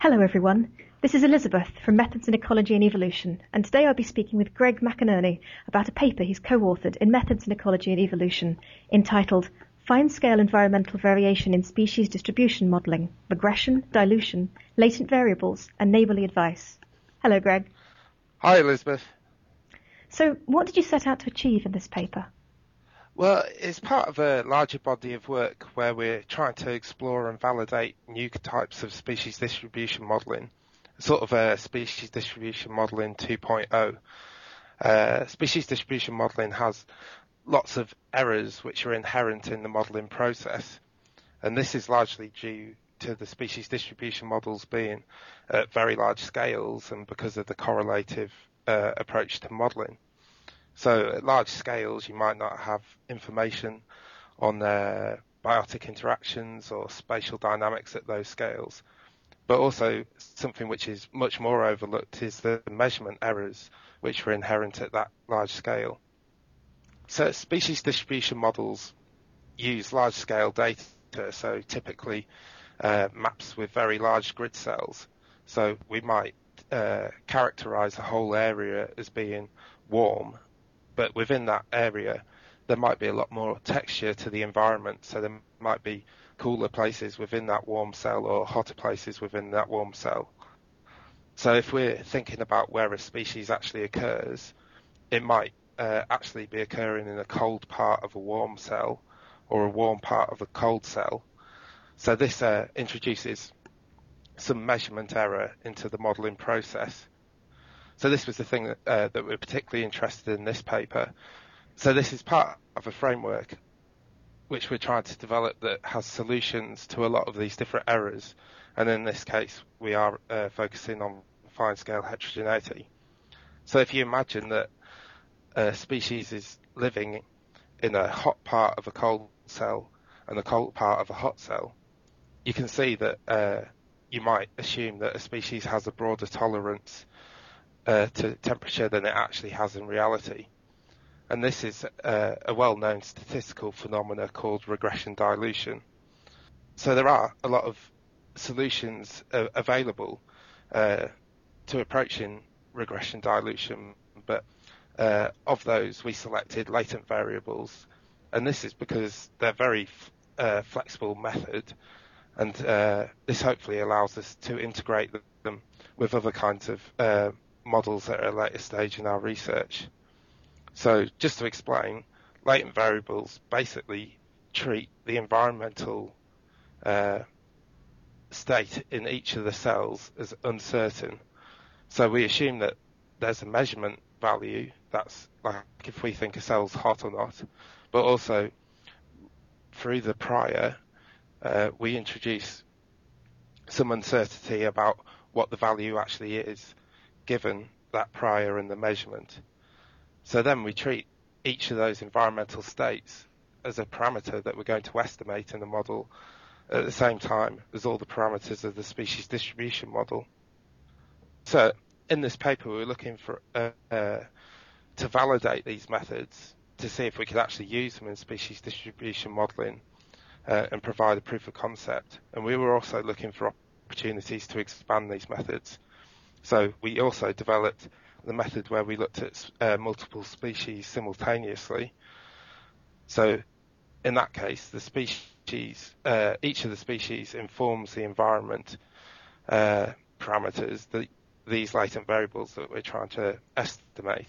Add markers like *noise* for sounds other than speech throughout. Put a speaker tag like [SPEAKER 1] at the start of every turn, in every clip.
[SPEAKER 1] Hello everyone, this is Elizabeth from Methods in Ecology and Evolution, and today I'll be speaking with Greg McInerney about a paper he's co-authored in Methods in Ecology and Evolution entitled Fine-Scale Environmental Variation in Species Distribution Modelling, Regression, Dilution, Latent Variables, and Neighbourly Advice. Hello Greg.
[SPEAKER 2] Hi Elizabeth.
[SPEAKER 1] So what did you set out to achieve in this paper?
[SPEAKER 2] Well, it's part of a larger body of work where we're trying to explore and validate new types of species distribution modelling, sort of a species distribution modelling 2.0. Uh, species distribution modelling has lots of errors which are inherent in the modelling process, and this is largely due to the species distribution models being at very large scales and because of the correlative uh, approach to modelling. So at large scales, you might not have information on their biotic interactions or spatial dynamics at those scales. But also something which is much more overlooked is the measurement errors which are inherent at that large scale. So species distribution models use large scale data, so typically uh, maps with very large grid cells. So we might uh, characterize a whole area as being warm but within that area, there might be a lot more texture to the environment. So there might be cooler places within that warm cell or hotter places within that warm cell. So if we're thinking about where a species actually occurs, it might uh, actually be occurring in a cold part of a warm cell or a warm part of a cold cell. So this uh, introduces some measurement error into the modelling process. So this was the thing that, uh, that we're particularly interested in this paper. So this is part of a framework which we're trying to develop that has solutions to a lot of these different errors. And in this case, we are uh, focusing on fine scale heterogeneity. So if you imagine that a species is living in a hot part of a cold cell and a cold part of a hot cell, you can see that uh, you might assume that a species has a broader tolerance uh, to temperature than it actually has in reality. And this is uh, a well-known statistical phenomena called regression dilution. So there are a lot of solutions uh, available uh, to approaching regression dilution, but uh, of those we selected latent variables, and this is because they're very uh, flexible method, and this hopefully allows us to integrate them with other kinds of models at a later stage in our research. So just to explain, latent variables basically treat the environmental uh, state in each of the cells as uncertain. So we assume that there's a measurement value, that's like if we think a cell's hot or not, but also through the prior, uh, we introduce some uncertainty about what the value actually is given that prior and the measurement. So then we treat each of those environmental states as a parameter that we're going to estimate in the model at the same time as all the parameters of the species distribution model. So in this paper, we were looking for uh, uh, to validate these methods to see if we could actually use them in species distribution modeling uh, and provide a proof of concept. And we were also looking for opportunities to expand these methods so we also developed the method where we looked at uh, multiple species simultaneously. So in that case, the species, uh, each of the species informs the environment uh, parameters, the, these latent variables that we're trying to estimate.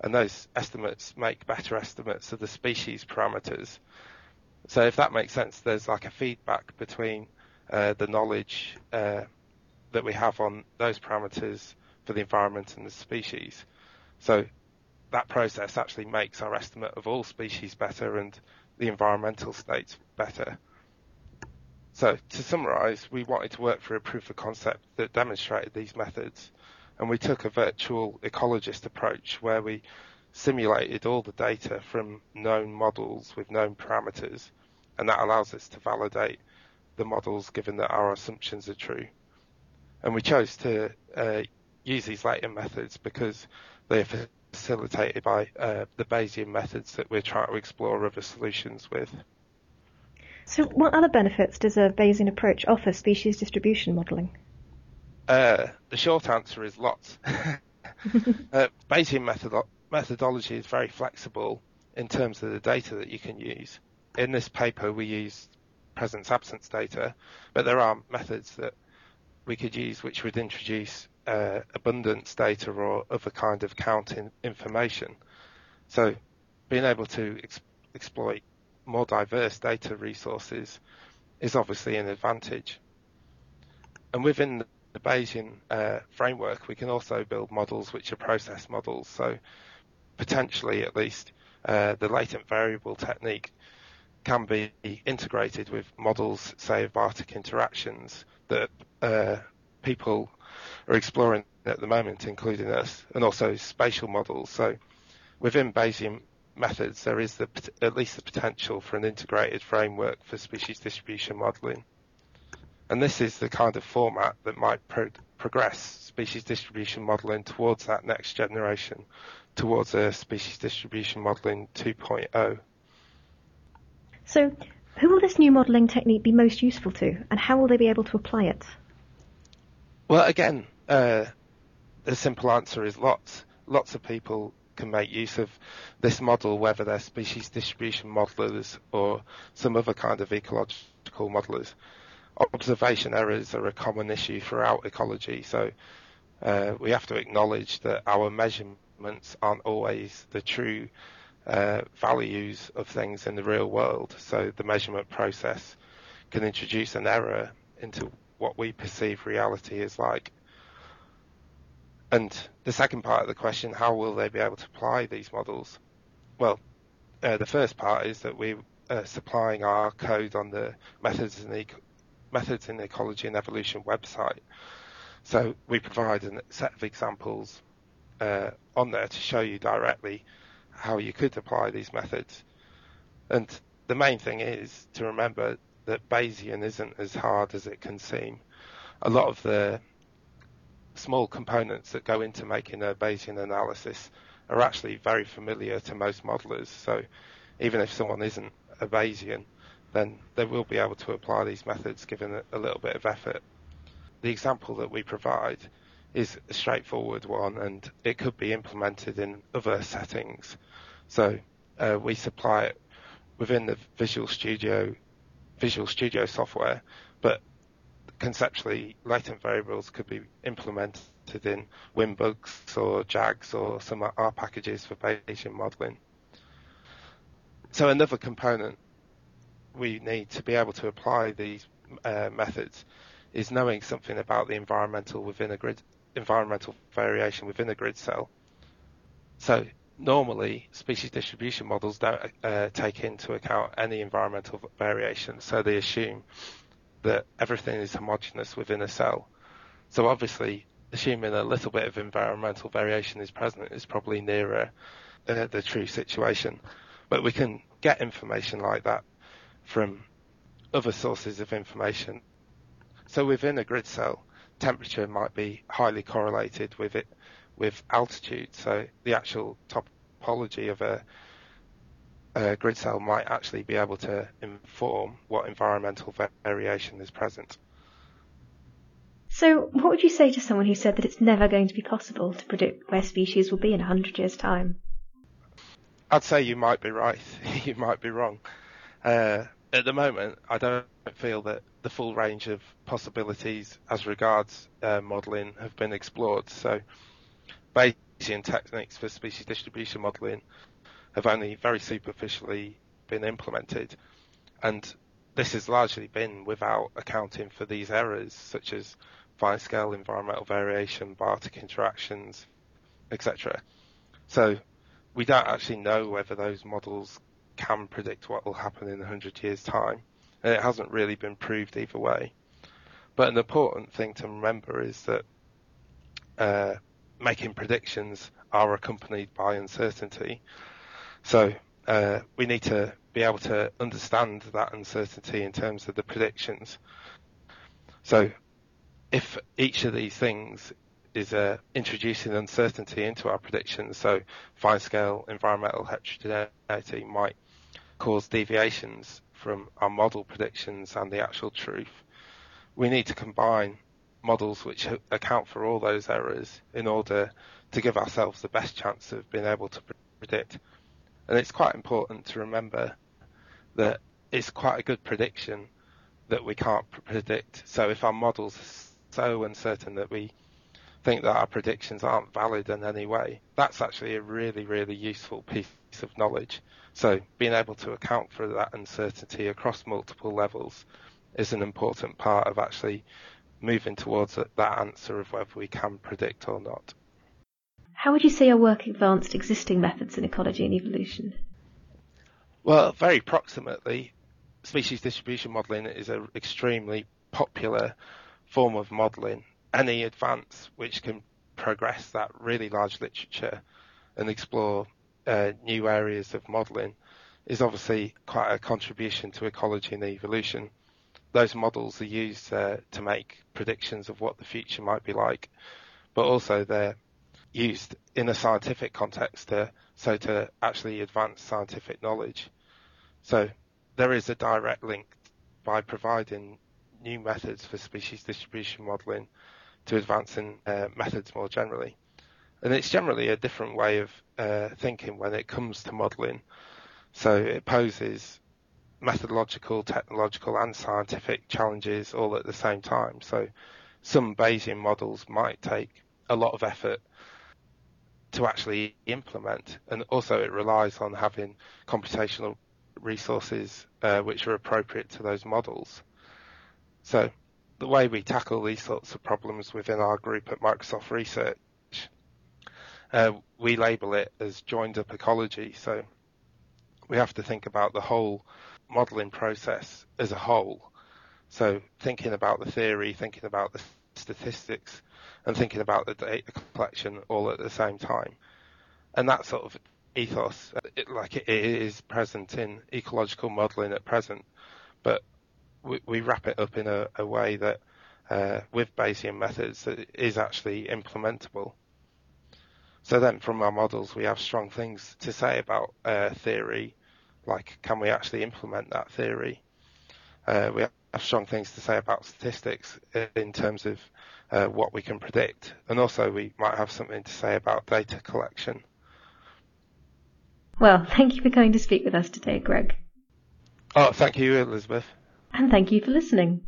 [SPEAKER 2] And those estimates make better estimates of the species parameters. So if that makes sense, there's like a feedback between uh, the knowledge uh, that we have on those parameters for the environment and the species. So that process actually makes our estimate of all species better and the environmental states better. So to summarize, we wanted to work through a proof of concept that demonstrated these methods and we took a virtual ecologist approach where we simulated all the data from known models with known parameters and that allows us to validate the models given that our assumptions are true and we chose to uh, use these latent methods because they are facilitated by uh, the Bayesian methods that we're trying to explore other solutions with.
[SPEAKER 1] So, what other benefits does a Bayesian approach offer species distribution modelling?
[SPEAKER 2] Uh, the short answer is lots. *laughs* uh, Bayesian methodo- methodology is very flexible in terms of the data that you can use. In this paper, we use presence absence data, but there are methods that we could use which would introduce uh, abundance data or other kind of counting information. So being able to ex- exploit more diverse data resources is obviously an advantage. And within the Bayesian uh, framework, we can also build models which are process models. So potentially, at least, uh, the latent variable technique can be integrated with models, say, of biotic interactions that uh, people are exploring at the moment, including us, and also spatial models. So within Bayesian methods, there is the, at least the potential for an integrated framework for species distribution modeling. And this is the kind of format that might pro- progress species distribution modeling towards that next generation, towards a species distribution modeling 2.0.
[SPEAKER 1] So, who will this new modelling technique be most useful to, and how will they be able to apply it?
[SPEAKER 2] Well, again, uh, the simple answer is lots. Lots of people can make use of this model, whether they're species distribution modelers or some other kind of ecological modelers. Observation errors are a common issue throughout ecology, so uh, we have to acknowledge that our measurements aren't always the true uh, values of things in the real world. So the measurement process can introduce an error into what we perceive reality is like. And the second part of the question, how will they be able to apply these models? Well, uh, the first part is that we are supplying our code on the methods in, methods in ecology and evolution website. So we provide a set of examples uh, on there to show you directly how you could apply these methods. And the main thing is to remember that Bayesian isn't as hard as it can seem. A lot of the small components that go into making a Bayesian analysis are actually very familiar to most modelers. So even if someone isn't a Bayesian, then they will be able to apply these methods given a, little bit of effort. The example that we provide is a straightforward one and it could be implemented in other settings. So uh, we supply it within the Visual Studio Visual Studio software, but conceptually latent variables could be implemented in WinBUGS or JAGS or some R packages for Bayesian modeling. So another component we need to be able to apply these uh, methods is knowing something about the environmental within a grid environmental variation within a grid cell. So normally species distribution models don't uh, take into account any environmental variation, so they assume that everything is homogeneous within a cell. So obviously, assuming a little bit of environmental variation is present is probably nearer uh, the true situation. But we can get information like that from other sources of information. So within a grid cell, temperature might be highly correlated with it with altitude. So the actual topology of a, a grid cell might actually be able to inform what environmental variation is present.
[SPEAKER 1] So, what would you say to someone who said that it's never going to be possible to predict where species will be in 100 years' time?
[SPEAKER 2] I'd say you might be right. *laughs* you might be wrong. Uh, at the moment, I don't feel that the full range of possibilities as regards uh, modelling have been explored. So, Bayesian techniques for species distribution modelling have only very superficially been implemented, and this has largely been without accounting for these errors, such as fine scale environmental variation, biotic interactions, etc. So we don't actually know whether those models can predict what will happen in 100 years' time, and it hasn't really been proved either way. But an important thing to remember is that uh, making predictions are accompanied by uncertainty. So uh, we need to be able to understand that uncertainty in terms of the predictions. So if each of these things is uh, introducing uncertainty into our predictions, so fine scale environmental heterogeneity might cause deviations from our model predictions and the actual truth. We need to combine models which account for all those errors in order to give ourselves the best chance of being able to predict. And it's quite important to remember that it's quite a good prediction that we can't predict. So if our models are so uncertain that we think that our predictions aren't valid in any way, that's actually a really, really useful piece of knowledge. So being able to account for that uncertainty across multiple levels is an important part of actually moving towards that answer of whether we can predict or not.
[SPEAKER 1] How would you say your work advanced existing methods in ecology and evolution?
[SPEAKER 2] Well, very proximately, species distribution modelling is an extremely popular form of modelling any advance which can progress that really large literature and explore uh, new areas of modelling is obviously quite a contribution to ecology and evolution. Those models are used uh, to make predictions of what the future might be like, but also they're used in a scientific context to, so to actually advance scientific knowledge. So there is a direct link by providing new methods for species distribution modelling to advancing uh, methods more generally. And it's generally a different way of uh, thinking when it comes to modelling. So it poses methodological, technological, and scientific challenges all at the same time. So some Bayesian models might take a lot of effort to actually implement, and also it relies on having computational resources uh, which are appropriate to those models. So the way we tackle these sorts of problems within our group at Microsoft Research, uh, we label it as joined up ecology. So we have to think about the whole modeling process as a whole. So thinking about the theory, thinking about the statistics, and thinking about the data collection all at the same time. And that sort of ethos, it, like it is present in ecological modeling at present, but we, we wrap it up in a, a way that, uh, with Bayesian methods, is actually implementable. So then, from our models, we have strong things to say about uh, theory, like can we actually implement that theory? Uh, we have strong things to say about statistics in terms of uh, what we can predict, and also we might have something to say about data collection.
[SPEAKER 1] Well, thank you for coming to speak with us today, Greg.
[SPEAKER 2] Oh, thank you, Elizabeth
[SPEAKER 1] and thank you for listening.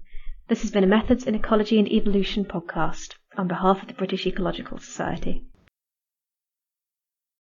[SPEAKER 1] This has been a Methods in Ecology and Evolution podcast on behalf of the British Ecological Society.